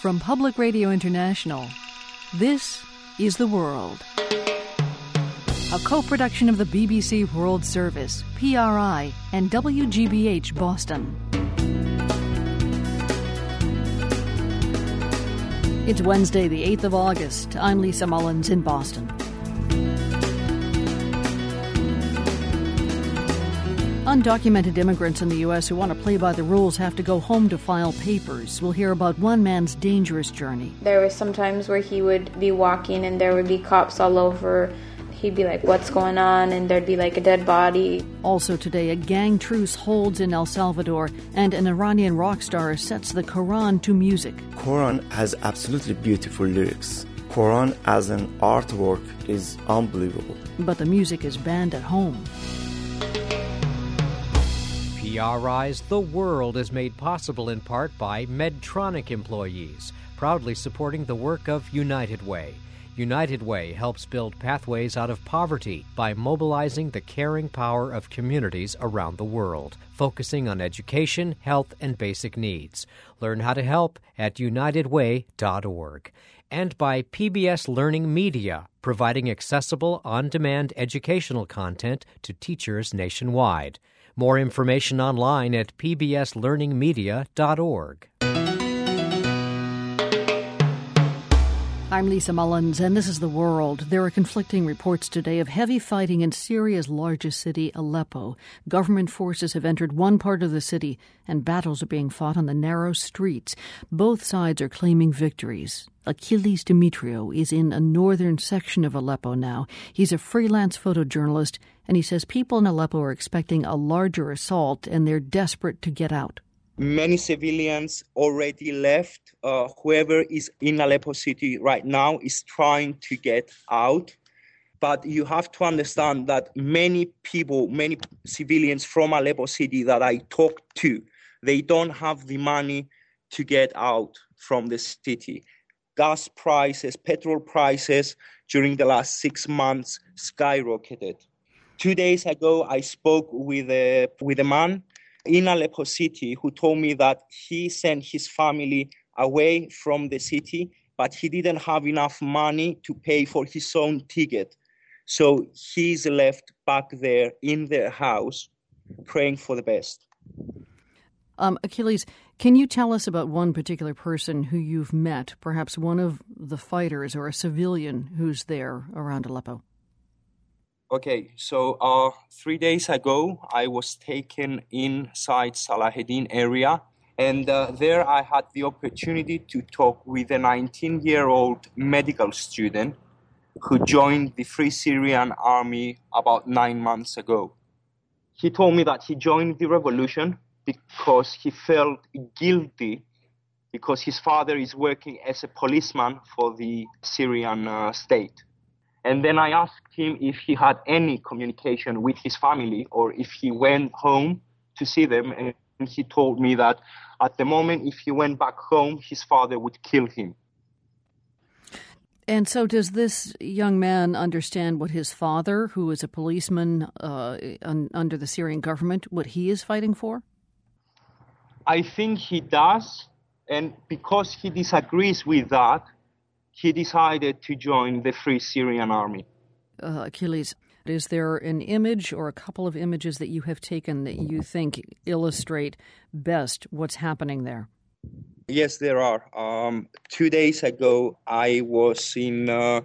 From Public Radio International, this is The World. A co production of the BBC World Service, PRI, and WGBH Boston. It's Wednesday, the 8th of August. I'm Lisa Mullins in Boston. Undocumented immigrants in the U.S. who want to play by the rules have to go home to file papers. We'll hear about one man's dangerous journey. There were some times where he would be walking and there would be cops all over. He'd be like, What's going on? And there'd be like a dead body. Also, today, a gang truce holds in El Salvador, and an Iranian rock star sets the Quran to music. Quran has absolutely beautiful lyrics. Quran as an artwork is unbelievable. But the music is banned at home. PRI's The World is made possible in part by Medtronic employees, proudly supporting the work of United Way. United Way helps build pathways out of poverty by mobilizing the caring power of communities around the world, focusing on education, health, and basic needs. Learn how to help at unitedway.org. And by PBS Learning Media, providing accessible, on demand educational content to teachers nationwide. More information online at pbslearningmedia.org. I'm Lisa Mullins, and this is The World. There are conflicting reports today of heavy fighting in Syria's largest city, Aleppo. Government forces have entered one part of the city, and battles are being fought on the narrow streets. Both sides are claiming victories. Achilles Demetriou is in a northern section of Aleppo now. He's a freelance photojournalist, and he says people in Aleppo are expecting a larger assault, and they're desperate to get out many civilians already left. Uh, whoever is in Aleppo city right now is trying to get out. But you have to understand that many people, many civilians from Aleppo city that I talked to, they don't have the money to get out from the city. Gas prices, petrol prices during the last six months skyrocketed. Two days ago, I spoke with a, with a man in Aleppo city who told me that he sent his family away from the city, but he didn't have enough money to pay for his own ticket. So he's left back there in their house praying for the best. Um, Achilles, can you tell us about one particular person who you've met, perhaps one of the fighters or a civilian who's there around Aleppo? Okay, so uh, three days ago, I was taken inside Salaheddin area, and uh, there I had the opportunity to talk with a 19 year old medical student who joined the Free Syrian Army about nine months ago. He told me that he joined the revolution because he felt guilty because his father is working as a policeman for the Syrian uh, state. And then I asked him if he had any communication with his family or if he went home to see them. And he told me that at the moment, if he went back home, his father would kill him. And so, does this young man understand what his father, who is a policeman uh, un- under the Syrian government, what he is fighting for? I think he does. And because he disagrees with that, he decided to join the Free Syrian Army. Uh, Achilles, is there an image or a couple of images that you have taken that you think illustrate best what's happening there? Yes, there are. Um, two days ago, I was in uh,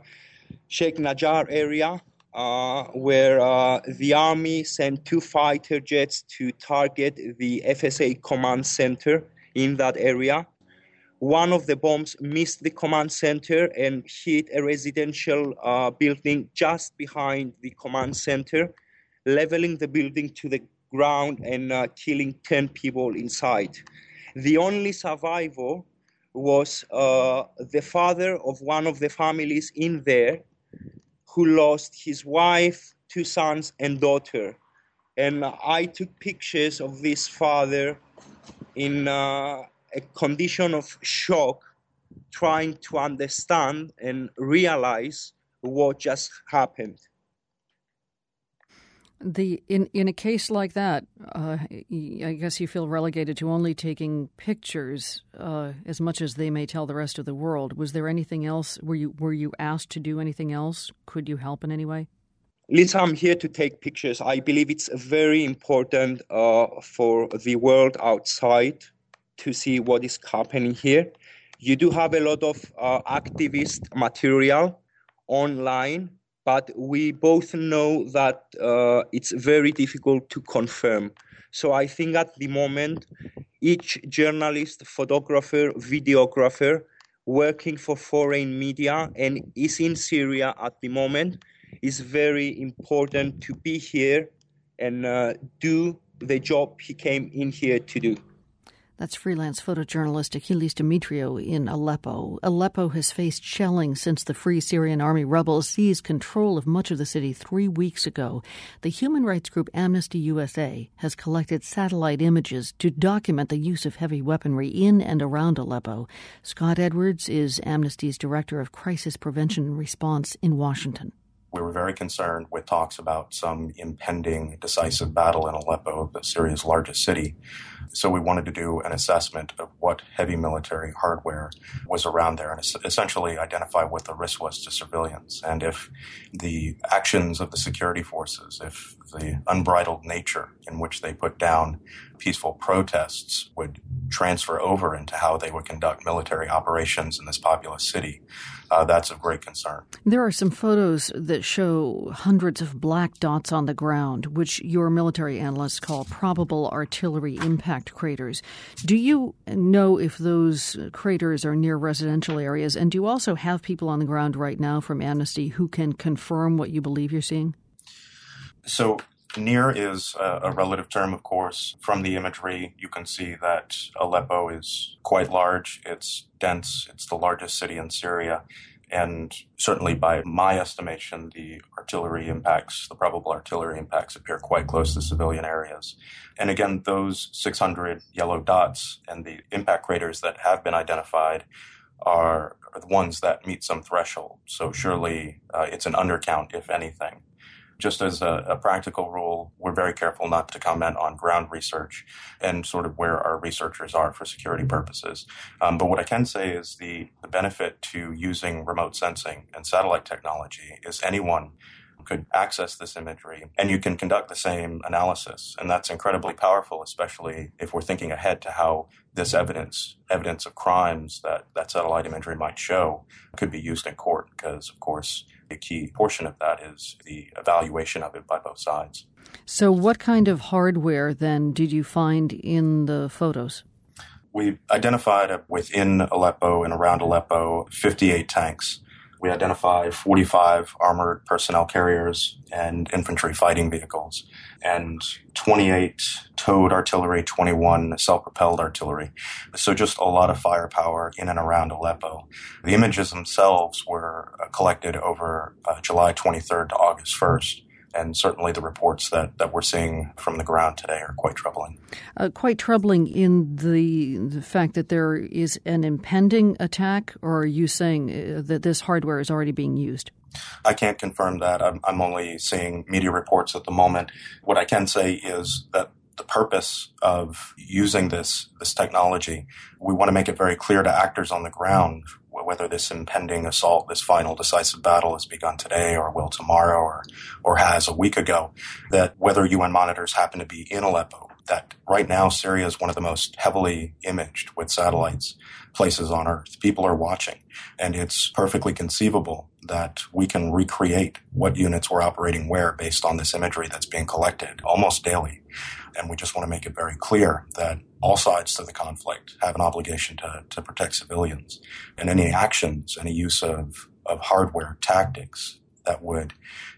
Sheikh Najjar area uh, where uh, the army sent two fighter jets to target the FSA command center in that area one of the bombs missed the command center and hit a residential uh, building just behind the command center, leveling the building to the ground and uh, killing 10 people inside. The only survivor was uh, the father of one of the families in there who lost his wife, two sons, and daughter. And I took pictures of this father in uh, a condition of shock, trying to understand and realize what just happened. The in in a case like that, uh, I guess you feel relegated to only taking pictures, uh, as much as they may tell the rest of the world. Was there anything else? Were you were you asked to do anything else? Could you help in any way? Lisa, I'm here to take pictures. I believe it's very important uh, for the world outside to see what is happening here. You do have a lot of uh, activist material online but we both know that uh, it's very difficult to confirm. So I think at the moment, each journalist, photographer, videographer working for foreign media and is in Syria at the moment is very important to be here and uh, do the job he came in here to do. That's freelance photojournalist Achilles Demetriou in Aleppo. Aleppo has faced shelling since the Free Syrian Army rebels seized control of much of the city three weeks ago. The human rights group Amnesty USA has collected satellite images to document the use of heavy weaponry in and around Aleppo. Scott Edwards is Amnesty's Director of Crisis Prevention and Response in Washington we were very concerned with talks about some impending decisive battle in Aleppo, the Syria's largest city. So we wanted to do an assessment of what heavy military hardware was around there and essentially identify what the risk was to civilians. And if the actions of the security forces, if the unbridled nature in which they put down peaceful protests would transfer over into how they would conduct military operations in this populous city, uh, that's of great concern. There are some photos that show hundreds of black dots on the ground, which your military analysts call probable artillery impact craters. Do you know if those craters are near residential areas? And do you also have people on the ground right now from Amnesty who can confirm what you believe you're seeing? So near is a, relative term, of course. From the imagery, you can see that Aleppo is quite large. It's dense. It's the largest city in Syria. And certainly, by my estimation, the artillery impacts, the probable artillery impacts, appear quite close to civilian areas. And again, those 600 yellow dots and the impact craters that have been identified are, are the ones that meet some threshold. So, surely uh, it's an undercount, if anything just as a, a, practical rule, we're very careful not to comment on ground research and sort of where our researchers are for security purposes. Um, but what I can say is the, the benefit to using remote sensing and satellite technology is anyone could access this imagery and you can conduct the same analysis. And that's incredibly powerful, especially if we're thinking ahead to how this evidence, evidence of crimes that, that satellite imagery might show, could be used in court. Because, of course, a key portion of that is the evaluation of it by both sides. So, what kind of hardware then did you find in the photos? We identified within Aleppo and around Aleppo 58 tanks. We identify 45 armored personnel carriers and infantry fighting vehicles, and 28 towed artillery, 21 self propelled artillery. So, just a lot of firepower in and around Aleppo. The images themselves were uh, collected over uh, July 23rd to August 1st and certainly the reports that, that we're seeing from the ground today are quite troubling. Uh, quite troubling in the, the fact that there is an impending attack, or are you saying uh, that this hardware is already being used? I can't confirm that. I'm, I'm only seeing media reports at the moment. What I can say is that the purpose of using this this technology, we want to make it very clear to actors on the ground whether this impending assault, this final decisive battle has begun today or will tomorrow or, or has a week ago, that whether UN monitors happen to be in Aleppo, that right now Syria is one of the most heavily imaged with satellites places on earth. People are watching and it's perfectly conceivable that we can recreate what units were operating where based on this imagery that's being collected almost daily. And we just want to make it very clear that all sides to the conflict have an obligation to, to protect civilians. And any actions, any use of, of hardware tactics that would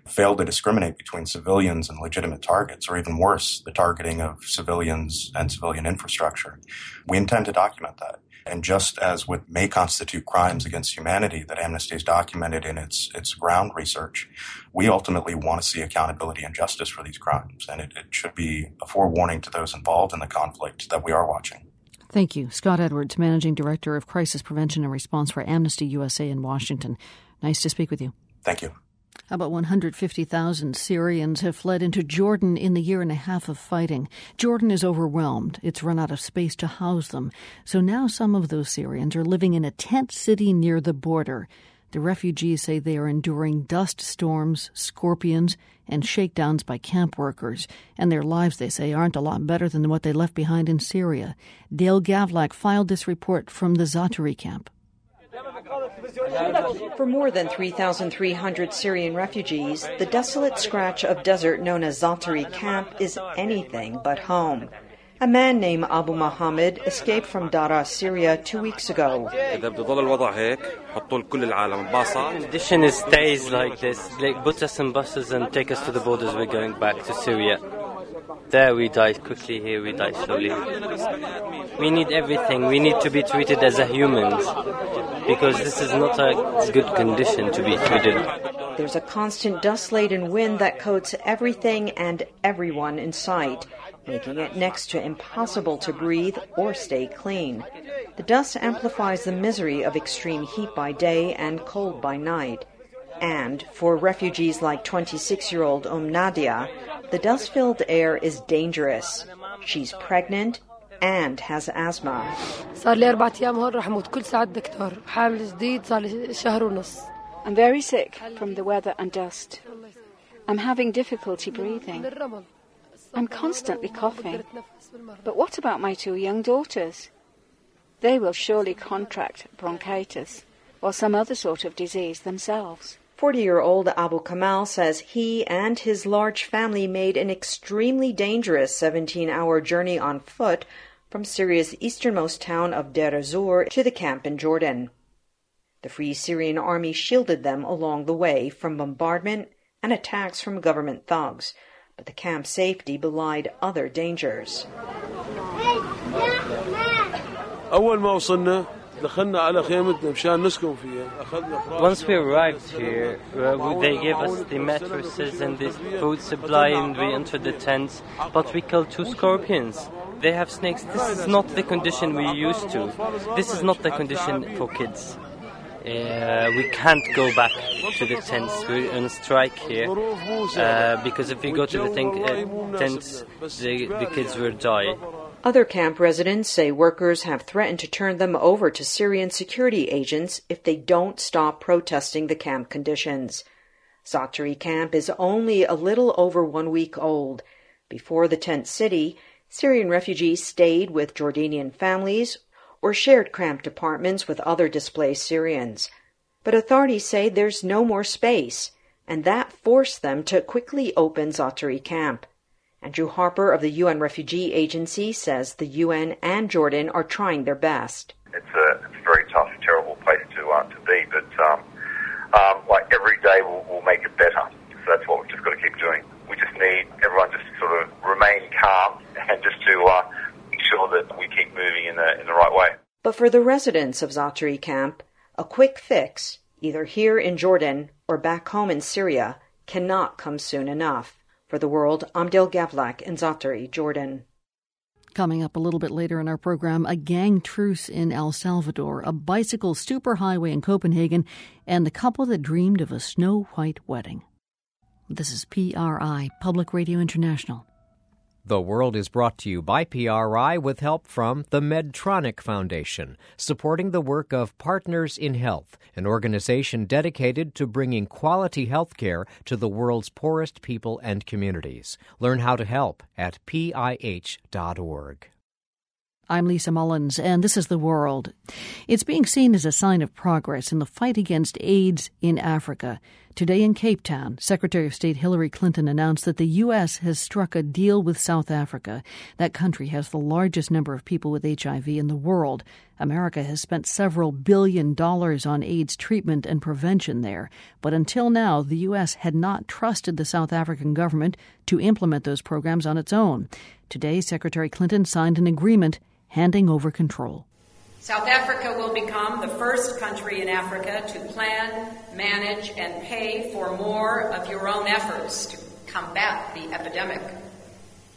fail to discriminate between civilians and legitimate targets, or even worse, the targeting of civilians and civilian infrastructure. We intend to document that. And just as what may constitute crimes against humanity that Amnesty has documented in its, its ground research, we ultimately want to see accountability and justice for these crimes. And it, it should be a forewarning to those involved in the conflict that we are watching. Thank you. Scott Edwards, Managing Director of Crisis Prevention and Response for Amnesty USA in Washington. Nice to speak with you. Thank you. About 150,000 Syrians have fled into Jordan in the year and a half of fighting. Jordan is overwhelmed. It's run out of space to house them. So now some of those Syrians are living in a tent city near the border. The refugees say they are enduring dust storms, scorpions, and shakedowns by camp workers, and their lives, they say, aren't a lot better than what they left behind in Syria. Dale Gavlak filed this report from the Zaatari camp. For more than 3,300 Syrian refugees, the desolate scratch of desert known as Zaatari camp is anything but home. A man named Abu Muhammad escaped from Dara, Syria, two weeks ago. Condition stays like this. They put us in buses and take us to the borders. We're going back to Syria. There we die quickly, here we die slowly. We need everything. We need to be treated as a humans because this is not a good condition to be treated. There's a constant dust laden wind that coats everything and everyone in sight, making it next to impossible to breathe or stay clean. The dust amplifies the misery of extreme heat by day and cold by night. And for refugees like 26 year old Um Nadia, the dust filled air is dangerous. She's pregnant and has asthma. I'm very sick from the weather and dust. I'm having difficulty breathing. I'm constantly coughing. But what about my two young daughters? They will surely contract bronchitis or some other sort of disease themselves. 40 year old Abu Kamal says he and his large family made an extremely dangerous 17 hour journey on foot from Syria's easternmost town of Deir ez-Zor to the camp in Jordan. The Free Syrian Army shielded them along the way from bombardment and attacks from government thugs, but the camp's safety belied other dangers. Once we arrived here, uh, they gave us the mattresses and the food supply, and we entered the tents. But we killed two scorpions. They have snakes. This is not the condition we used to. This is not the condition for kids. Uh, we can't go back to the tents. We're on strike here uh, because if we go to the thing, uh, tents, the, the kids will die. Other camp residents say workers have threatened to turn them over to Syrian security agents if they don't stop protesting the camp conditions. Zaatari camp is only a little over one week old. Before the tent city, Syrian refugees stayed with Jordanian families or shared cramped apartments with other displaced Syrians. But authorities say there's no more space, and that forced them to quickly open Zaatari camp. Andrew Harper of the UN Refugee Agency says the UN and Jordan are trying their best. It's a, it's a very tough, terrible place to uh, to be, but um, um, like every day we'll, we'll make it better. So that's what we've just got to keep doing. We just need everyone just to sort of remain calm and just to uh, sure that we keep moving in the in the right way. But for the residents of Zaatari camp, a quick fix, either here in Jordan or back home in Syria, cannot come soon enough. For the world, I'm Dale Gavlak in Zaatari, Jordan. Coming up a little bit later in our program, a gang truce in El Salvador, a bicycle superhighway in Copenhagen, and the couple that dreamed of a snow white wedding. This is PRI, Public Radio International. The World is brought to you by PRI with help from the Medtronic Foundation, supporting the work of Partners in Health, an organization dedicated to bringing quality health care to the world's poorest people and communities. Learn how to help at pih.org. I'm Lisa Mullins, and this is The World. It's being seen as a sign of progress in the fight against AIDS in Africa. Today in Cape Town, Secretary of State Hillary Clinton announced that the U.S. has struck a deal with South Africa. That country has the largest number of people with HIV in the world. America has spent several billion dollars on AIDS treatment and prevention there. But until now, the U.S. had not trusted the South African government to implement those programs on its own. Today, Secretary Clinton signed an agreement handing over control. South Africa will become the first country in Africa to plan, manage, and pay for more of your own efforts to combat the epidemic.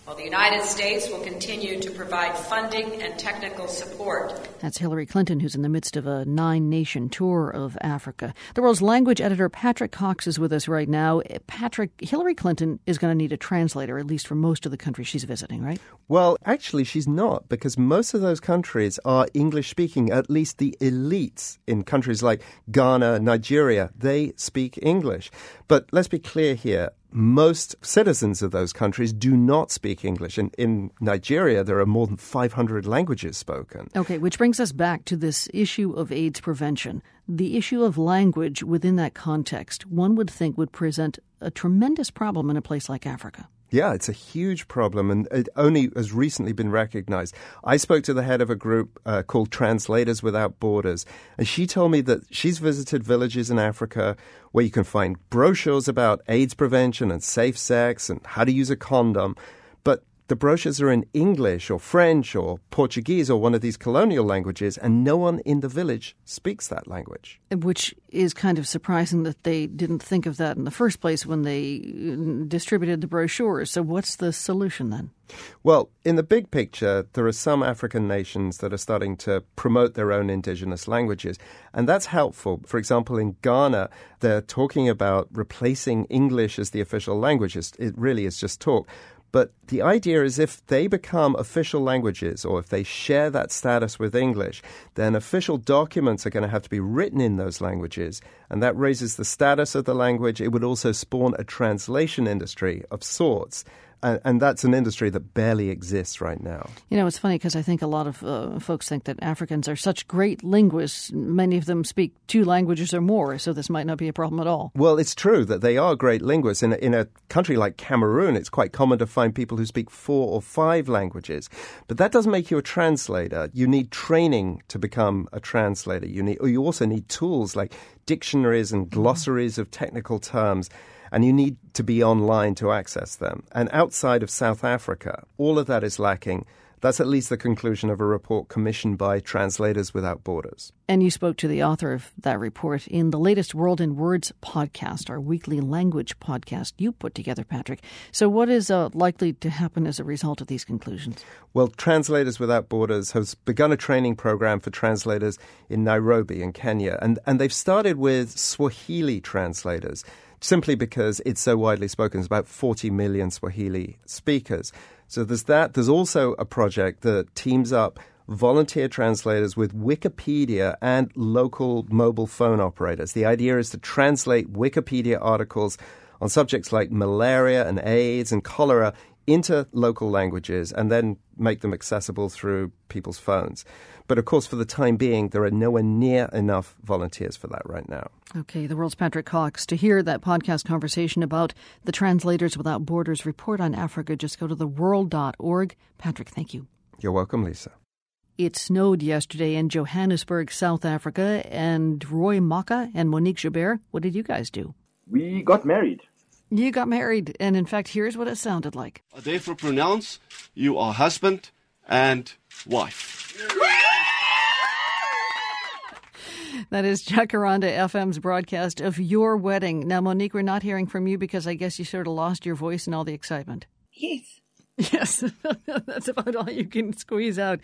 While the United States will continue to provide funding and technical support. That's Hillary Clinton, who's in the midst of a nine nation tour of Africa. The world's language editor, Patrick Cox, is with us right now. Patrick, Hillary Clinton is going to need a translator, at least for most of the countries she's visiting, right? Well, actually, she's not, because most of those countries are English speaking, at least the elites in countries like Ghana, Nigeria, they speak English. But let's be clear here most citizens of those countries do not speak English. And in Nigeria, there are more than 500 languages spoken. Okay, which brings us back to this issue of AIDS prevention. The issue of language within that context, one would think would present a tremendous problem in a place like Africa. Yeah, it's a huge problem, and it only has recently been recognized. I spoke to the head of a group uh, called Translators Without Borders, and she told me that she's visited villages in Africa where you can find brochures about AIDS prevention and safe sex and how to use a condom the brochures are in English or French or Portuguese or one of these colonial languages, and no one in the village speaks that language. Which is kind of surprising that they didn't think of that in the first place when they uh, distributed the brochures. So, what's the solution then? Well, in the big picture, there are some African nations that are starting to promote their own indigenous languages, and that's helpful. For example, in Ghana, they're talking about replacing English as the official language. It really is just talk. But the idea is if they become official languages or if they share that status with English, then official documents are going to have to be written in those languages. And that raises the status of the language. It would also spawn a translation industry of sorts and, and, that's an industry that barely exists right now. You know, it's funny because I think a lot of uh, folks think that Africans are such great linguists. Many of them speak two languages or more, so this might not be a problem at all. Well, it's true that they are great linguists. In a, in a country like Cameroon, it's quite common to find people who speak four or five languages. But that doesn't make you a translator. You need training to become a translator. You need, or you also need tools like dictionaries and glossaries of technical terms and you need to be online to access them. And outside of South Africa, all of that is lacking. That's at least the conclusion of a report commissioned by Translators Without Borders. And you spoke to the author of that report in the latest World in Words podcast, our weekly language podcast you put together, Patrick. So, what is uh, likely to happen as a result of these conclusions? Well, Translators Without Borders has begun a training program for translators in Nairobi, in Kenya. And, and they've started with Swahili translators simply because it's so widely spoken. There's about 40 million Swahili speakers. So there's that. There's also a project that teams up volunteer translators with Wikipedia and local mobile phone operators. The idea is to translate Wikipedia articles on subjects like malaria and AIDS and cholera into local languages and then make them accessible through people's phones. But of course, for the time being, there are nowhere near enough volunteers for that right now. Okay, the world's Patrick Cox. To hear that podcast conversation about the Translators Without Borders report on Africa, just go to theworld.org. Patrick, thank you. You're welcome, Lisa. It snowed yesterday in Johannesburg, South Africa, and Roy Maka and Monique Joubert, what did you guys do? We got married. You got married, and in fact, here's what it sounded like. I therefore pronounce you are husband and wife. That is Jacaranda FM's broadcast of your wedding. Now, Monique, we're not hearing from you because I guess you sort of lost your voice in all the excitement. Yes. Yes, that's about all you can squeeze out.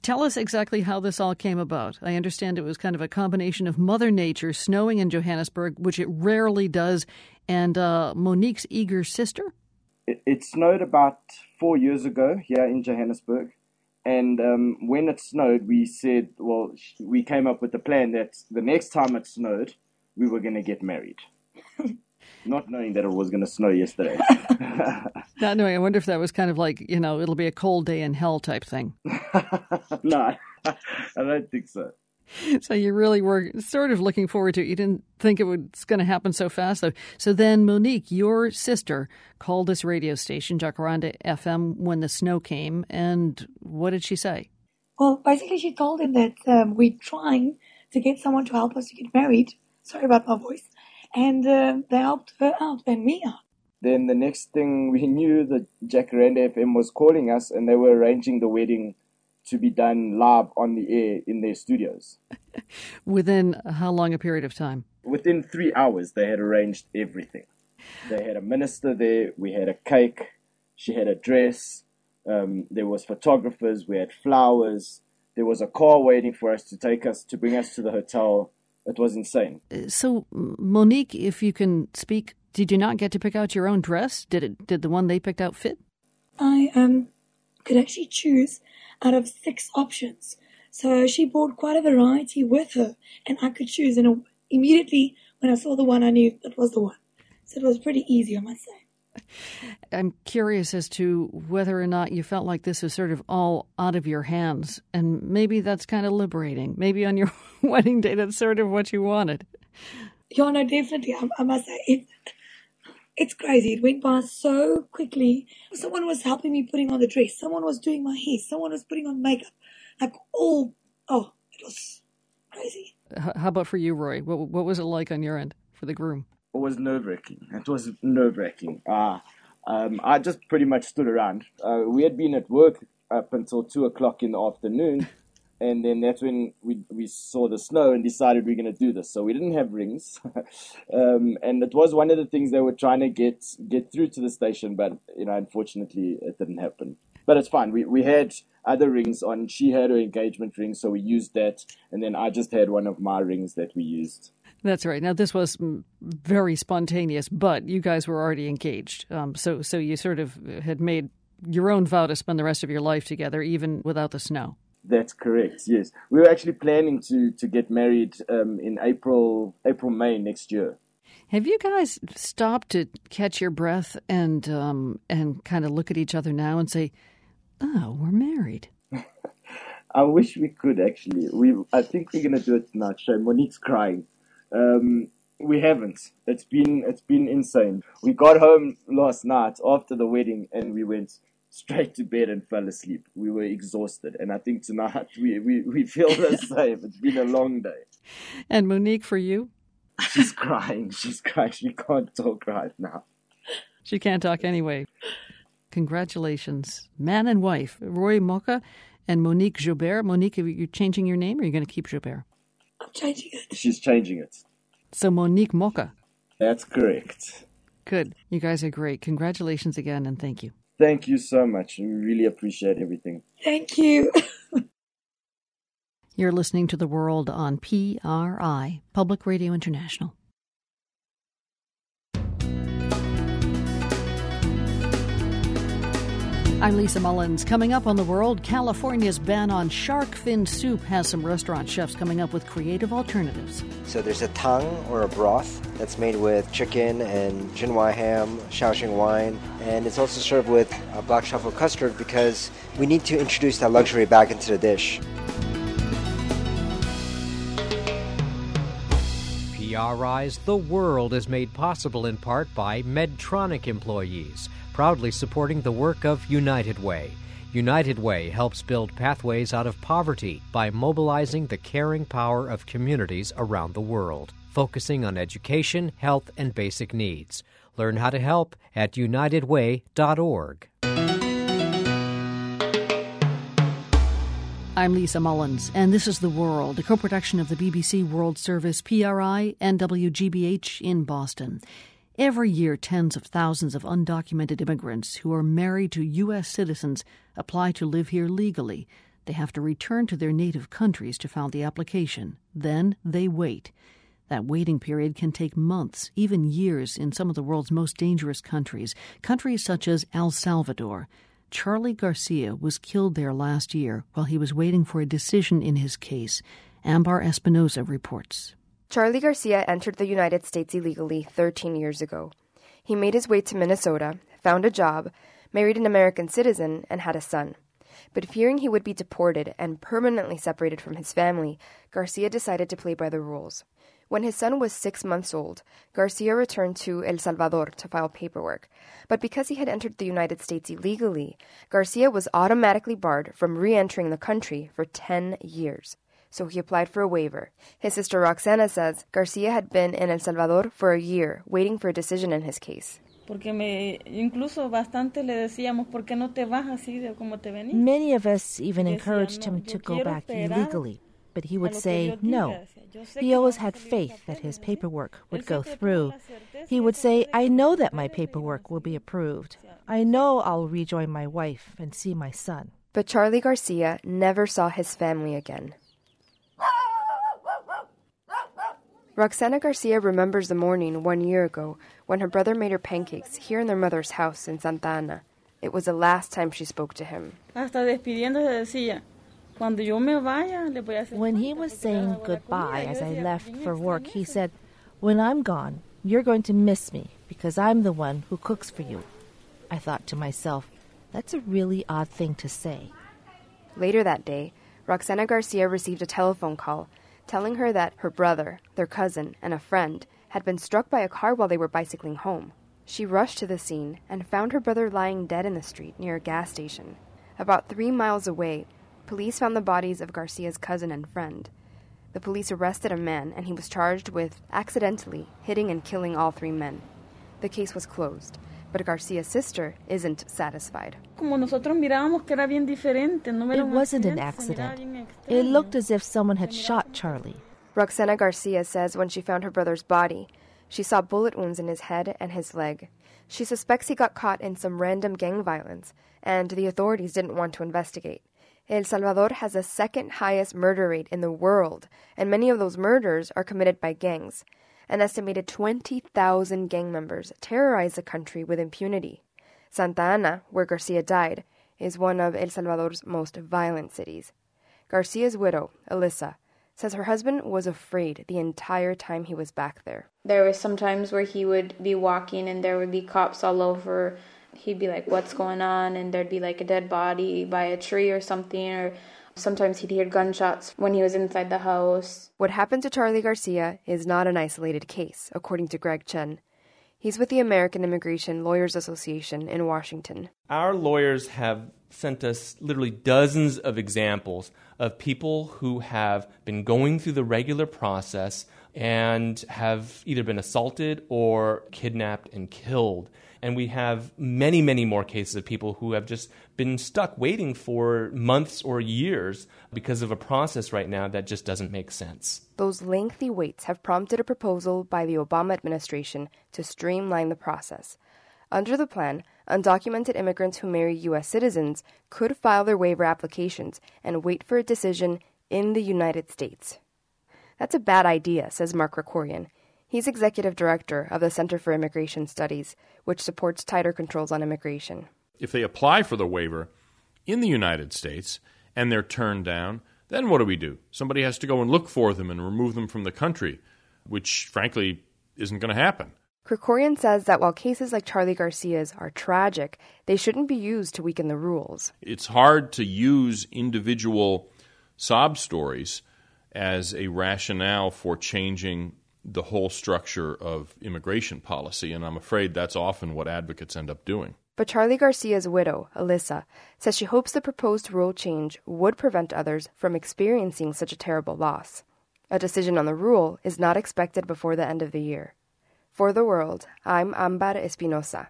Tell us exactly how this all came about. I understand it was kind of a combination of Mother Nature snowing in Johannesburg, which it rarely does, and uh, Monique's eager sister. It, it snowed about four years ago here in Johannesburg. And um, when it snowed, we said, well, we came up with the plan that the next time it snowed, we were going to get married. Not knowing that it was going to snow yesterday. Not knowing. I wonder if that was kind of like, you know, it'll be a cold day in hell type thing. no, I don't think so. so you really were sort of looking forward to it. You didn't think it was going to happen so fast, though. So then, Monique, your sister, called this radio station, Jacaranda FM, when the snow came, and what did she say? Well, basically, she told him that um, we're trying to get someone to help us to get married. Sorry about my voice. And uh, they helped her out and me out. Then the next thing we knew, the Jacaranda FM was calling us, and they were arranging the wedding to be done live on the air in their studios. Within how long a period of time? Within three hours, they had arranged everything. They had a minister there, we had a cake, she had a dress, Um, there was photographers. We had flowers. There was a car waiting for us to take us to bring us to the hotel. It was insane. So, Monique, if you can speak, did you not get to pick out your own dress? Did it? Did the one they picked out fit? I um could actually choose out of six options. So she brought quite a variety with her, and I could choose. And immediately when I saw the one, I knew that was the one. So it was pretty easy, I must say. I'm curious as to whether or not you felt like this was sort of all out of your hands, and maybe that's kind of liberating. Maybe on your wedding day, that's sort of what you wanted. Yeah, no, definitely. I, I must say, it, it's crazy. It went by so quickly. Someone was helping me putting on the dress. Someone was doing my hair. Someone was putting on makeup. Like all, oh, it was crazy. How about for you, Roy? What, what was it like on your end for the groom? It was nerve wracking. It was nerve wracking. Uh, um, I just pretty much stood around. Uh, we had been at work up until two o'clock in the afternoon, and then that's when we we saw the snow and decided we are going to do this. So we didn't have rings, um, and it was one of the things they were trying to get get through to the station, but you know, unfortunately, it didn't happen. But it's fine. We we had other rings on. She had her engagement ring, so we used that, and then I just had one of my rings that we used. That's right. Now this was very spontaneous, but you guys were already engaged. Um, so so you sort of had made your own vow to spend the rest of your life together, even without the snow. That's correct. Yes, we were actually planning to to get married um, in April, April May next year. Have you guys stopped to catch your breath and um, and kind of look at each other now and say, "Oh, we're married"? I wish we could actually. We I think we're gonna do it tonight. Show Monique's crying. Um, we haven't. It's been it's been insane. We got home last night after the wedding and we went straight to bed and fell asleep. We were exhausted, and I think tonight we we, we feel the same. It's been a long day. And Monique, for you, she's crying. She's crying. She can't talk right now. She can't talk anyway. Congratulations, man and wife, Roy Moka and Monique Joubert. Monique, are you changing your name, or are you going to keep Joubert? I'm changing it. She's changing it. So Monique Moka. That's correct. Good. You guys are great. Congratulations again and thank you. Thank you so much. We really appreciate everything. Thank you. You're listening to The World on PRI, Public Radio International. I'm Lisa Mullins. Coming up on The World, California's ban on shark fin soup has some restaurant chefs coming up with creative alternatives. So there's a tang or a broth that's made with chicken and Jinhua ham, Shaoxing wine, and it's also served with a black truffle custard because we need to introduce that luxury back into the dish. PRI's The World is made possible in part by Medtronic employees proudly supporting the work of United Way. United Way helps build pathways out of poverty by mobilizing the caring power of communities around the world, focusing on education, health, and basic needs. Learn how to help at unitedway.org. I'm Lisa Mullins, and this is The World, a co production of the BBC World Service, PRI, and WGBH in Boston. Every year, tens of thousands of undocumented immigrants who are married to U.S. citizens apply to live here legally. They have to return to their native countries to file the application. Then they wait. That waiting period can take months, even years, in some of the world's most dangerous countries, countries such as El Salvador. Charlie Garcia was killed there last year while he was waiting for a decision in his case. Ambar Espinosa reports. Charlie Garcia entered the United States illegally 13 years ago. He made his way to Minnesota, found a job, married an American citizen, and had a son. But fearing he would be deported and permanently separated from his family, Garcia decided to play by the rules. When his son was six months old, Garcia returned to El Salvador to file paperwork. But because he had entered the United States illegally, Garcia was automatically barred from re entering the country for 10 years so he applied for a waiver. His sister Roxana says Garcia had been in El Salvador for a year, waiting for a decision in his case. Many of us even encouraged him to go back illegally. but he would say no. He always had faith that his paperwork would go through. He would say, I know that my paperwork will be approved. I know I'll rejoin my wife and see my son. But Charlie Garcia never saw his family again. Roxana Garcia remembers the morning one year ago when her brother made her pancakes here in their mother's house in Santa Ana. It was the last time she spoke to him. When he was saying goodbye as I left for work, he said, When I'm gone, you're going to miss me because I'm the one who cooks for you. I thought to myself, that's a really odd thing to say. Later that day, Roxana Garcia received a telephone call telling her that her brother, their cousin, and a friend had been struck by a car while they were bicycling home. She rushed to the scene and found her brother lying dead in the street near a gas station. About three miles away, police found the bodies of Garcia's cousin and friend. The police arrested a man and he was charged with accidentally hitting and killing all three men. The case was closed, but Garcia's sister isn't satisfied. It wasn't an accident. It looked as if someone had shot Charlie. Roxana Garcia says when she found her brother's body, she saw bullet wounds in his head and his leg. She suspects he got caught in some random gang violence, and the authorities didn't want to investigate. El Salvador has the second highest murder rate in the world, and many of those murders are committed by gangs. An estimated 20,000 gang members terrorize the country with impunity. Santa Ana, where Garcia died, is one of El Salvador's most violent cities. Garcia's widow, Elisa, says her husband was afraid the entire time he was back there. There were some times where he would be walking and there would be cops all over. He'd be like, What's going on? And there'd be like a dead body by a tree or something, or Sometimes he'd hear gunshots when he was inside the house. What happened to Charlie Garcia is not an isolated case, according to Greg Chen. He's with the American Immigration Lawyers Association in Washington. Our lawyers have sent us literally dozens of examples of people who have been going through the regular process and have either been assaulted or kidnapped and killed. And we have many, many more cases of people who have just been stuck waiting for months or years because of a process right now that just doesn't make sense. Those lengthy waits have prompted a proposal by the Obama administration to streamline the process. Under the plan, undocumented immigrants who marry U.S. citizens could file their waiver applications and wait for a decision in the United States. That's a bad idea, says Mark Krikorian. He's executive director of the Center for Immigration Studies, which supports tighter controls on immigration. If they apply for the waiver in the United States and they're turned down, then what do we do? Somebody has to go and look for them and remove them from the country, which frankly isn't going to happen. Krikorian says that while cases like Charlie Garcia's are tragic, they shouldn't be used to weaken the rules. It's hard to use individual sob stories as a rationale for changing the whole structure of immigration policy, and I'm afraid that's often what advocates end up doing. But Charlie Garcia's widow, Alyssa, says she hopes the proposed rule change would prevent others from experiencing such a terrible loss. A decision on the rule is not expected before the end of the year. For the world, I'm Ambar Espinosa.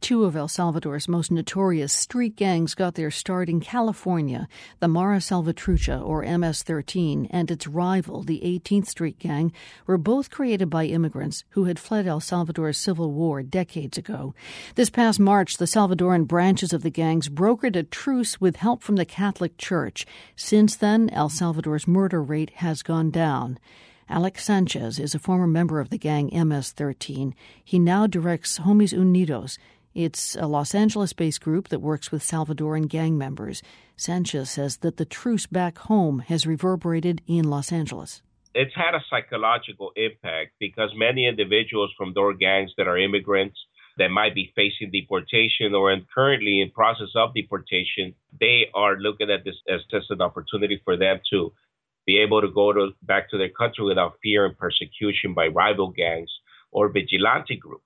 Two of El Salvador's most notorious street gangs got their start in California the Mara Salvatrucha, or MS 13, and its rival, the 18th Street Gang, were both created by immigrants who had fled El Salvador's civil war decades ago. This past March, the Salvadoran branches of the gangs brokered a truce with help from the Catholic Church. Since then, El Salvador's murder rate has gone down. Alex Sanchez is a former member of the gang MS 13. He now directs Homies Unidos it's a Los Angeles based group that works with Salvadoran gang members. Sanchez says that the truce back home has reverberated in Los Angeles. It's had a psychological impact because many individuals from those gangs that are immigrants that might be facing deportation or in currently in process of deportation, they are looking at this as just an opportunity for them to be able to go to, back to their country without fear and persecution by rival gangs or vigilante groups.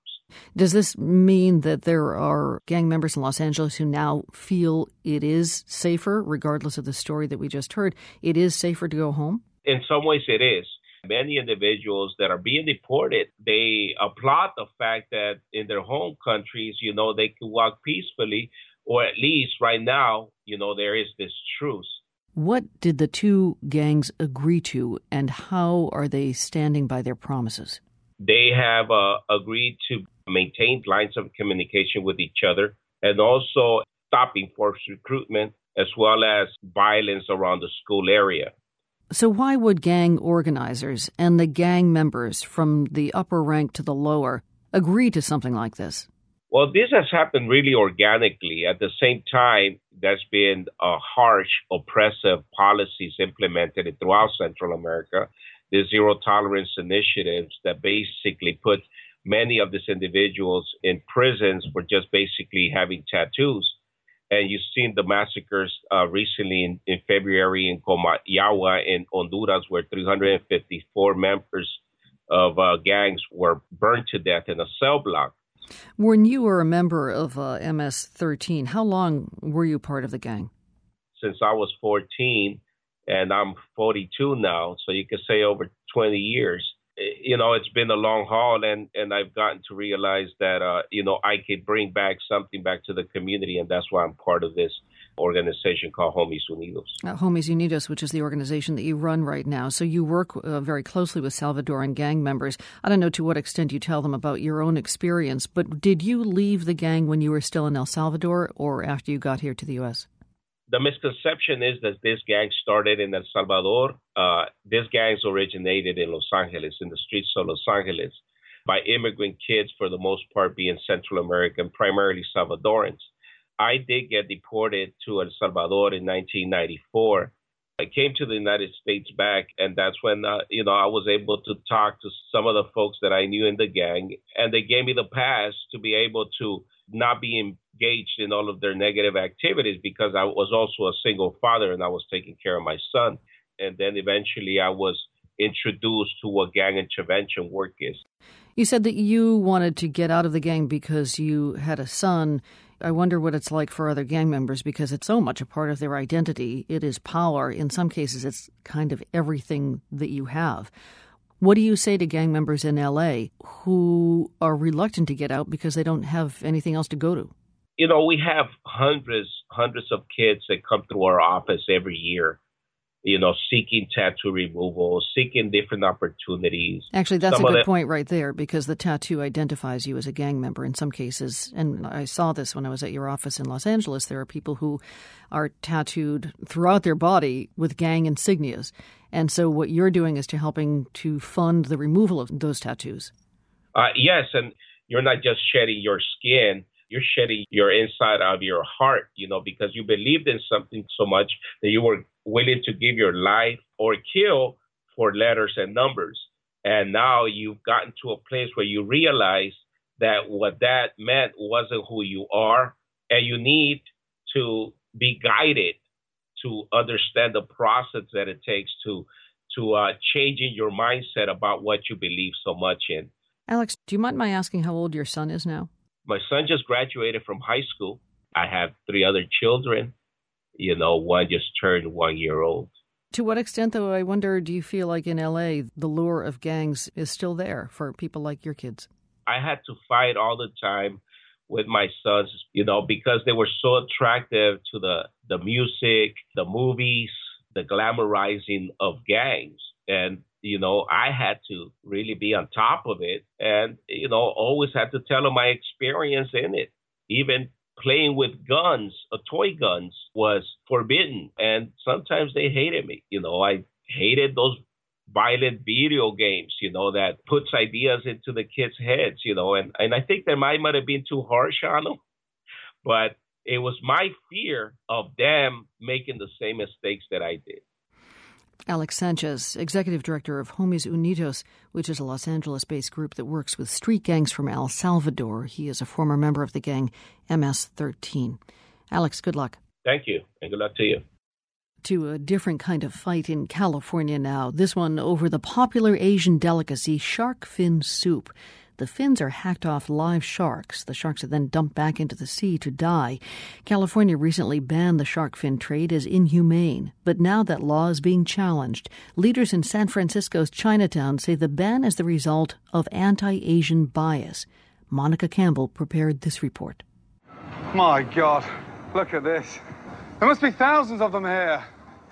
Does this mean that there are gang members in Los Angeles who now feel it is safer, regardless of the story that we just heard? It is safer to go home? In some ways, it is. Many individuals that are being deported, they applaud the fact that in their home countries, you know, they can walk peacefully, or at least right now, you know, there is this truce. What did the two gangs agree to, and how are they standing by their promises? They have uh, agreed to maintain lines of communication with each other and also stopping forced recruitment as well as violence around the school area. So, why would gang organizers and the gang members from the upper rank to the lower agree to something like this? Well, this has happened really organically. At the same time, there's been a harsh, oppressive policies implemented throughout Central America. The zero tolerance initiatives that basically put many of these individuals in prisons for just basically having tattoos and you've seen the massacres uh, recently in, in, February in Comayagua in Honduras, where 354 members of uh, gangs were burned to death in a cell block. When you were a member of uh, MS 13, how long were you part of the gang? Since I was 14, and I'm 42 now, so you could say over 20 years you know, it's been a long haul, and and I've gotten to realize that uh, you know I could bring back something back to the community, and that's why I'm part of this organization called Homies Unidos. Uh, Homies Unidos, which is the organization that you run right now. So you work uh, very closely with Salvadoran gang members. I don't know to what extent you tell them about your own experience, but did you leave the gang when you were still in El Salvador or after you got here to the U.S.? The misconception is that this gang started in El Salvador. Uh, this gangs originated in Los Angeles, in the streets of Los Angeles, by immigrant kids, for the most part being Central American, primarily Salvadorans. I did get deported to El Salvador in 1994. I came to the United States back, and that's when uh, you know I was able to talk to some of the folks that I knew in the gang, and they gave me the pass to be able to not be engaged in all of their negative activities because I was also a single father and I was taking care of my son. And then eventually I was introduced to what gang intervention work is. You said that you wanted to get out of the gang because you had a son. I wonder what it's like for other gang members because it's so much a part of their identity. It is power. In some cases, it's kind of everything that you have. What do you say to gang members in LA who are reluctant to get out because they don't have anything else to go to? You know, we have hundreds, hundreds of kids that come through our office every year you know, seeking tattoo removal, seeking different opportunities. Actually, that's some a good point right there because the tattoo identifies you as a gang member in some cases. And I saw this when I was at your office in Los Angeles. There are people who are tattooed throughout their body with gang insignias. And so what you're doing is to helping to fund the removal of those tattoos. Uh, yes, and you're not just shedding your skin, you're shedding your inside of your heart, you know, because you believed in something so much that you were willing to give your life or kill for letters and numbers. And now you've gotten to a place where you realize that what that meant wasn't who you are, and you need to be guided to understand the process that it takes to to uh, changing your mindset about what you believe so much in. Alex, do you mind my asking how old your son is now? My son just graduated from high school. I have three other children. You know, one just turned one year old. To what extent, though, I wonder, do you feel like in LA the lure of gangs is still there for people like your kids? I had to fight all the time with my sons, you know, because they were so attractive to the, the music, the movies, the glamorizing of gangs. And, you know, I had to really be on top of it and, you know, always had to tell them my experience in it. Even playing with guns, uh, toy guns, was forbidden. And sometimes they hated me. You know, I hated those violent video games, you know, that puts ideas into the kids' heads, you know, and, and I think that might might have been too harsh on them. But it was my fear of them making the same mistakes that I did. Alex Sanchez, executive director of Homies Unidos, which is a Los Angeles based group that works with street gangs from El Salvador. He is a former member of the gang MS 13. Alex, good luck. Thank you, and good luck to you to a different kind of fight in California now, this one over the popular Asian delicacy shark fin soup. The fins are hacked off live sharks. The sharks are then dumped back into the sea to die. California recently banned the shark fin trade as inhumane, but now that law is being challenged. Leaders in San Francisco's Chinatown say the ban is the result of anti Asian bias. Monica Campbell prepared this report. My God, look at this. There must be thousands of them here.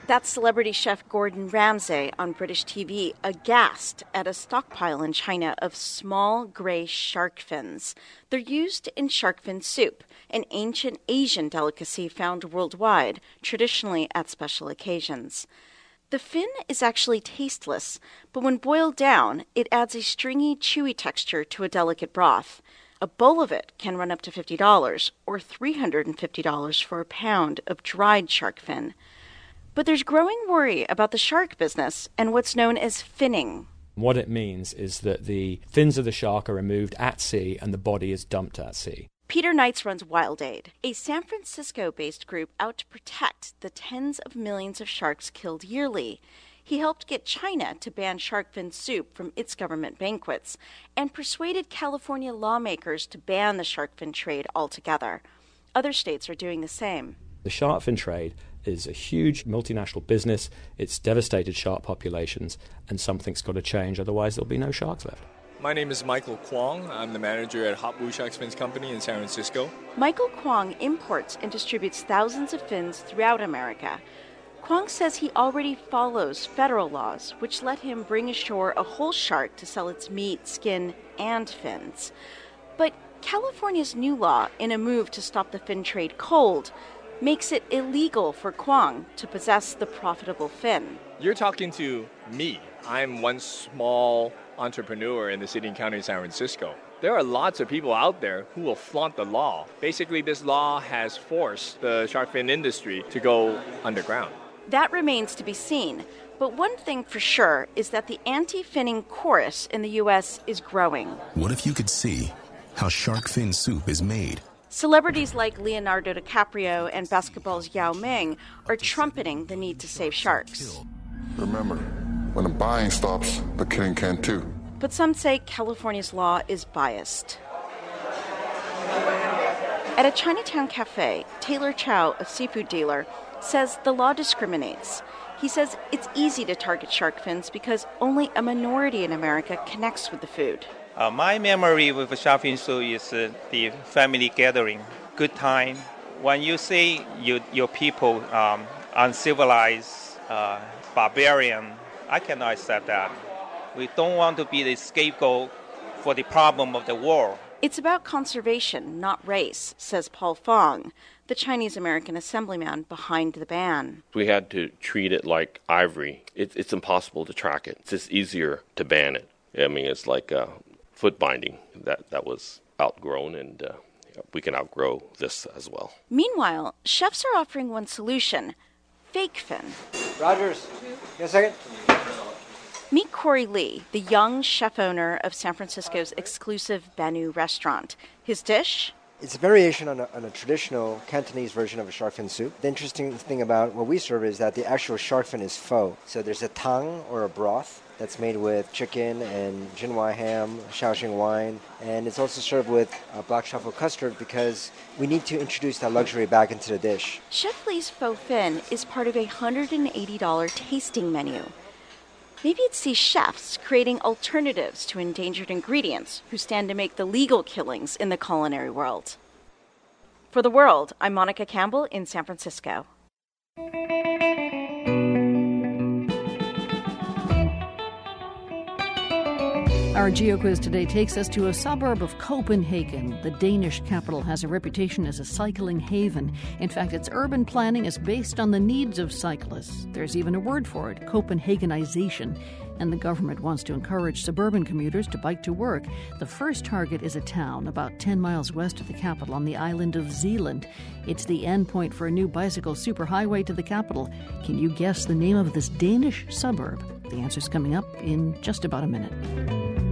That's celebrity chef Gordon Ramsay on British TV, aghast at a stockpile in China of small gray shark fins. They're used in shark fin soup, an ancient Asian delicacy found worldwide, traditionally at special occasions. The fin is actually tasteless, but when boiled down, it adds a stringy, chewy texture to a delicate broth. A bowl of it can run up to $50 or $350 for a pound of dried shark fin. But there's growing worry about the shark business and what's known as finning. What it means is that the fins of the shark are removed at sea and the body is dumped at sea. Peter Knights runs Wild Aid, a San Francisco based group out to protect the tens of millions of sharks killed yearly. He helped get China to ban shark fin soup from its government banquets and persuaded California lawmakers to ban the shark fin trade altogether. Other states are doing the same. The shark fin trade is a huge multinational business. It's devastated shark populations, and something's got to change, otherwise, there'll be no sharks left. My name is Michael Kwong. I'm the manager at Hot Blue Shark Fins Company in San Francisco. Michael Kwong imports and distributes thousands of fins throughout America. Kwong says he already follows federal laws, which let him bring ashore a whole shark to sell its meat, skin, and fins. But California's new law, in a move to stop the fin trade cold, makes it illegal for Kwong to possess the profitable fin. You're talking to me. I'm one small entrepreneur in the city and county of San Francisco. There are lots of people out there who will flaunt the law. Basically, this law has forced the shark fin industry to go underground. That remains to be seen. But one thing for sure is that the anti finning chorus in the U.S. is growing. What if you could see how shark fin soup is made? Celebrities like Leonardo DiCaprio and basketball's Yao Ming are trumpeting the need to save sharks. Remember, when the buying stops, the killing can too. But some say California's law is biased. At a Chinatown cafe, Taylor Chow, a seafood dealer, says the law discriminates. He says it's easy to target shark fins because only a minority in America connects with the food. Uh, my memory with shark fin soup is uh, the family gathering, good time. When you see you, your people um, uncivilized, uh, barbarian, I cannot accept that. We don't want to be the scapegoat for the problem of the world. It's about conservation, not race, says Paul Fong, the Chinese American assemblyman behind the ban. We had to treat it like ivory. It, it's impossible to track it. It's just easier to ban it. I mean, it's like uh, foot binding that, that was outgrown, and uh, we can outgrow this as well. Meanwhile, chefs are offering one solution fake fin. Rogers, a second. Meet Corey Lee, the young chef owner of San Francisco's exclusive Benu restaurant. His dish? It's a variation on a, on a, traditional Cantonese version of a shark fin soup. The interesting thing about what we serve is that the actual shark fin is faux. So there's a tang or a broth that's made with chicken and Jinhua ham, Shaoxing wine, and it's also served with a black truffle custard because we need to introduce that luxury back into the dish. Chef Lee's faux fin is part of a $180 tasting menu. Maybe it's these chefs creating alternatives to endangered ingredients who stand to make the legal killings in the culinary world. For the world, I'm Monica Campbell in San Francisco. Our GeoQuiz today takes us to a suburb of Copenhagen. The Danish capital has a reputation as a cycling haven. In fact, its urban planning is based on the needs of cyclists. There's even a word for it Copenhagenization. And the government wants to encourage suburban commuters to bike to work. The first target is a town about 10 miles west of the capital on the island of Zealand. It's the endpoint for a new bicycle superhighway to the capital. Can you guess the name of this Danish suburb? The answer's coming up in just about a minute.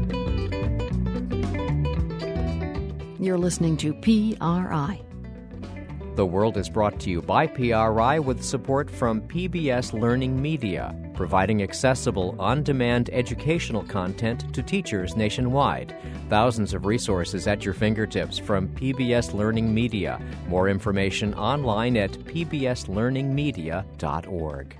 You're listening to PRI. The World is brought to you by PRI with support from PBS Learning Media, providing accessible, on demand educational content to teachers nationwide. Thousands of resources at your fingertips from PBS Learning Media. More information online at pbslearningmedia.org.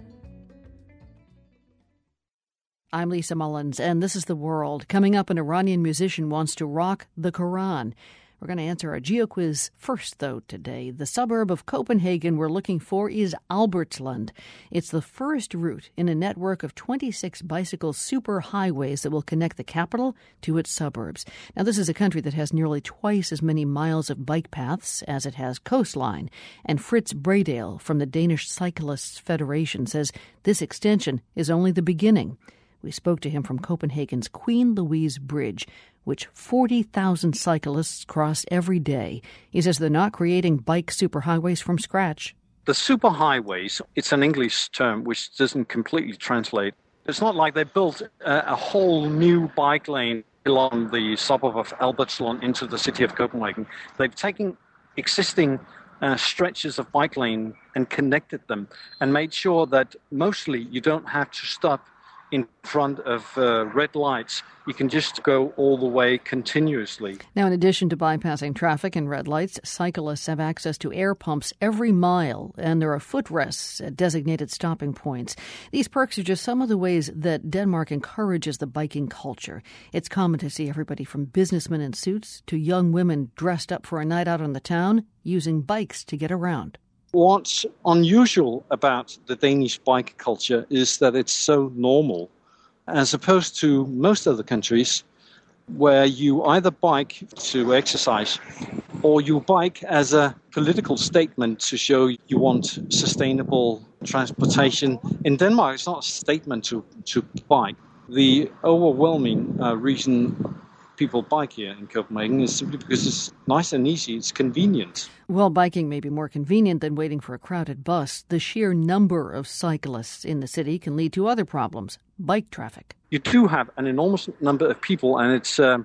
I'm Lisa Mullins, and this is The World. Coming up, an Iranian musician wants to rock the Quran. We're going to answer our geo quiz first, though, today. The suburb of Copenhagen we're looking for is Albertslund. It's the first route in a network of 26 bicycle superhighways that will connect the capital to its suburbs. Now, this is a country that has nearly twice as many miles of bike paths as it has coastline. And Frits Bredal from the Danish Cyclists Federation says this extension is only the beginning. We spoke to him from Copenhagen's Queen Louise Bridge, which 40,000 cyclists cross every day. He says they're not creating bike superhighways from scratch. The superhighways, it's an English term which doesn't completely translate. It's not like they built a, a whole new bike lane along the suburb of Albertslund into the city of Copenhagen. They've taken existing uh, stretches of bike lane and connected them and made sure that mostly you don't have to stop in front of uh, red lights. You can just go all the way continuously. Now, in addition to bypassing traffic and red lights, cyclists have access to air pumps every mile, and there are footrests at designated stopping points. These perks are just some of the ways that Denmark encourages the biking culture. It's common to see everybody from businessmen in suits to young women dressed up for a night out on the town using bikes to get around. What's unusual about the Danish bike culture is that it's so normal, as opposed to most other countries where you either bike to exercise or you bike as a political statement to show you want sustainable transportation. In Denmark, it's not a statement to, to bike. The overwhelming uh, reason people bike here in Copenhagen is simply because it's nice and easy, it's convenient. Well, biking may be more convenient than waiting for a crowded bus. The sheer number of cyclists in the city can lead to other problems bike traffic. You do have an enormous number of people, and it's uh,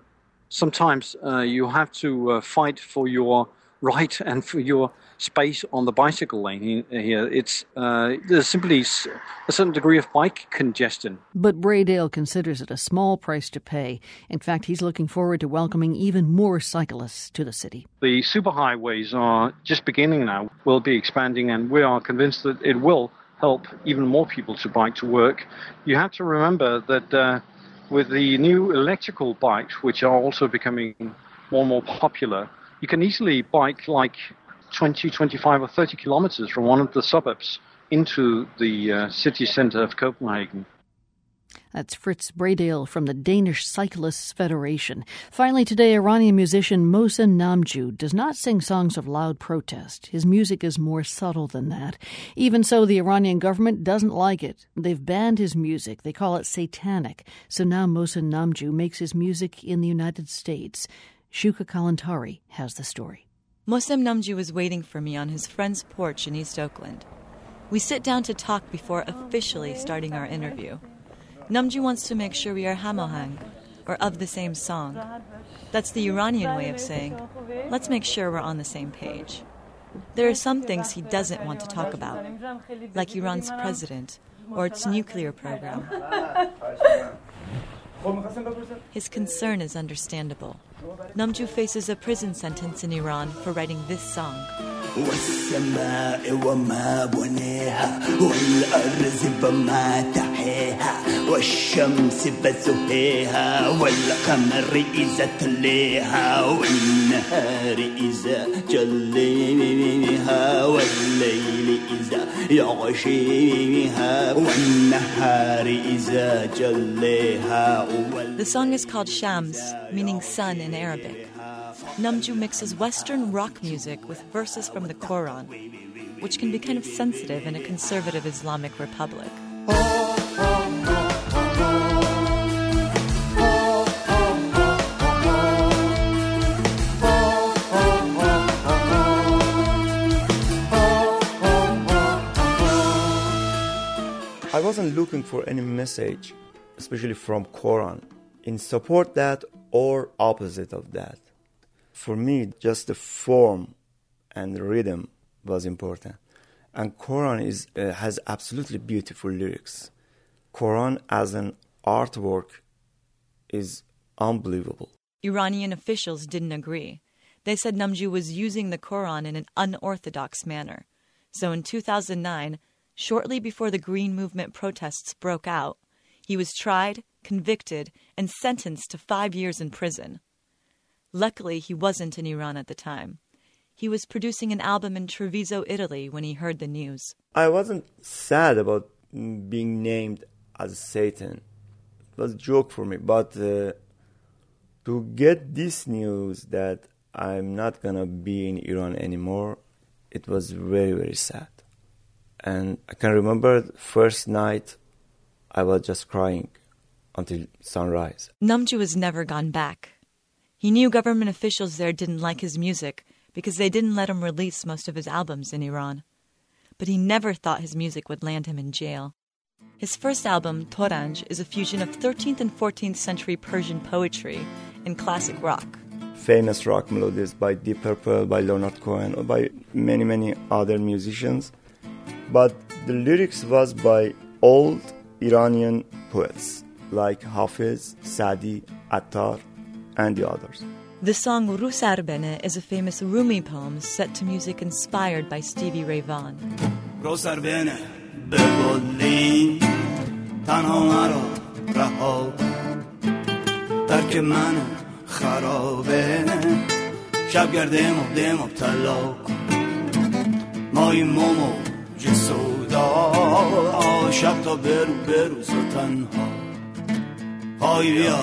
sometimes uh, you have to uh, fight for your right and for your space on the bicycle lane here. It's uh, there's simply a certain degree of bike congestion. But Bredal considers it a small price to pay. In fact, he's looking forward to welcoming even more cyclists to the city. The superhighways are just beginning now. We'll be expanding, and we are convinced that it will help even more people to bike to work. You have to remember that. Uh, with the new electrical bikes, which are also becoming more and more popular, you can easily bike like 20, 25, or 30 kilometers from one of the suburbs into the uh, city center of Copenhagen. That's Frits Bredal from the Danish Cyclists Federation. Finally, today, Iranian musician Mohsen Namjoo does not sing songs of loud protest. His music is more subtle than that. Even so, the Iranian government doesn't like it. They've banned his music. They call it satanic. So now Mohsen Namjoo makes his music in the United States. Shuka Kalantari has the story. Mohsen Namjoo was waiting for me on his friend's porch in East Oakland. We sit down to talk before officially starting our interview. Namjoo wants to make sure we are hamohang, or of the same song. That's the Iranian way of saying, let's make sure we're on the same page. There are some things he doesn't want to talk about, like Iran's president or its nuclear program. His concern is understandable. Namjoo faces a prison sentence in Iran for writing this song. The song is called Shams, meaning sun in Arabic. Namjoo mixes Western rock music with verses from the Quran, which can be kind of sensitive in a conservative Islamic republic. I wasn't looking for any message, especially from Quran, in support that or opposite of that. For me, just the form and the rhythm was important. And Quran is, uh, has absolutely beautiful lyrics. Quran as an artwork is unbelievable. Iranian officials didn't agree. They said Namjoo was using the Quran in an unorthodox manner. So in 2009, shortly before the Green Movement protests broke out, he was tried, convicted, and sentenced to five years in prison. Luckily, he wasn't in Iran at the time. He was producing an album in Treviso, Italy, when he heard the news. I wasn't sad about being named as Satan. It was a joke for me, but uh, to get this news that I'm not gonna be in Iran anymore, it was very, very sad. And I can remember the first night I was just crying until sunrise. Namjoo has never gone back. He knew government officials there didn't like his music because they didn't let him release most of his albums in Iran. But he never thought his music would land him in jail. His first album, Toranj, is a fusion of 13th and 14th century Persian poetry and classic rock. Famous rock melodies by Deep Purple, by Leonard Cohen, or by many, many other musicians. But the lyrics was by old Iranian poets like Hafiz, Sadi, Attar, and the others. The song Rusarbene is a famous Rumi poem set to music inspired by Stevie Ray Vaughan. شب تا برو بروز و تنها های بیا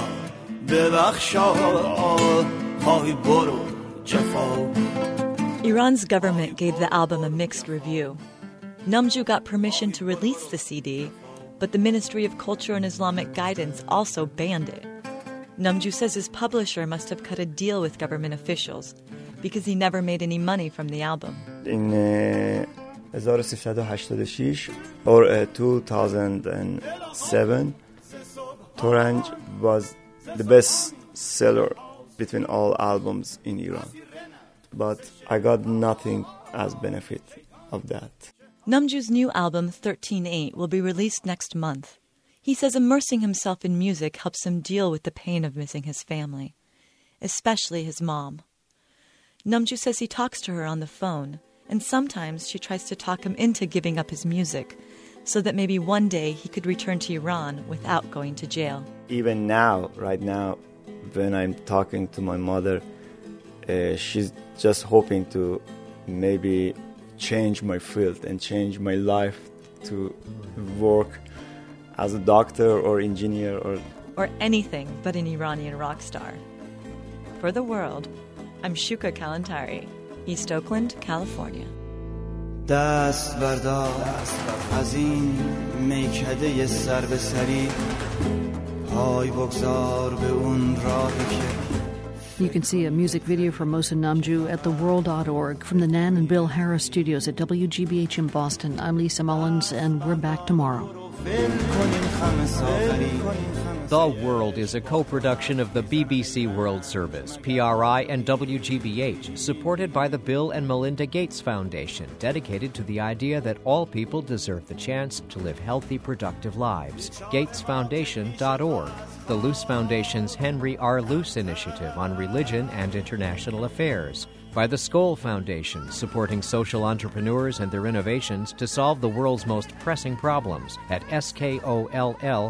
های برو جفا Iran's government gave the album a mixed review. Namjoo got permission to release the CD, but the Ministry of Culture and Islamic Guidance also banned it. Namjoo says his publisher must have cut a deal with government officials because he never made any money from the album. In uh, 1386 or uh, 2007, Toranj was the best seller between all albums in Iran. But I got nothing as benefit of that. Namjoo's new album, 13.8, will be released next month. He says immersing himself in music helps him deal with the pain of missing his family, especially his mom. Namjoo says he talks to her on the phone and sometimes she tries to talk him into giving up his music so that maybe one day he could return to Iran without going to jail. Even now, right now, when I'm talking to my mother, uh, she's just hoping to maybe change my field and change my life to work as a doctor or engineer or or anything but an Iranian rock star. For the world, I'm Shuka Kalantari. East Oakland, California. دست بردار از این میکده سر به سری پای بگذار به اون راهی که You can see a music video for Mohsen Namjoo at theworld.org from the Nan and Bill Harris studios at WGBH in Boston. I'm Lisa Mullins, and we're back tomorrow. The World is a co production of the BBC World Service, PRI, and WGBH, supported by the Bill and Melinda Gates Foundation, dedicated to the idea that all people deserve the chance to live healthy, productive lives. GatesFoundation.org. The Luce Foundation's Henry R. Luce Initiative on Religion and International Affairs by the Skoll Foundation, supporting social entrepreneurs and their innovations to solve the world's most pressing problems at skoll.org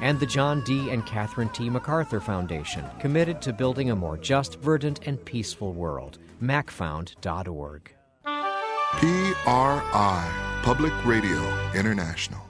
and the John D. and Catherine T. MacArthur Foundation, committed to building a more just, verdant, and peaceful world. MacFound.org. PRI, Public Radio International.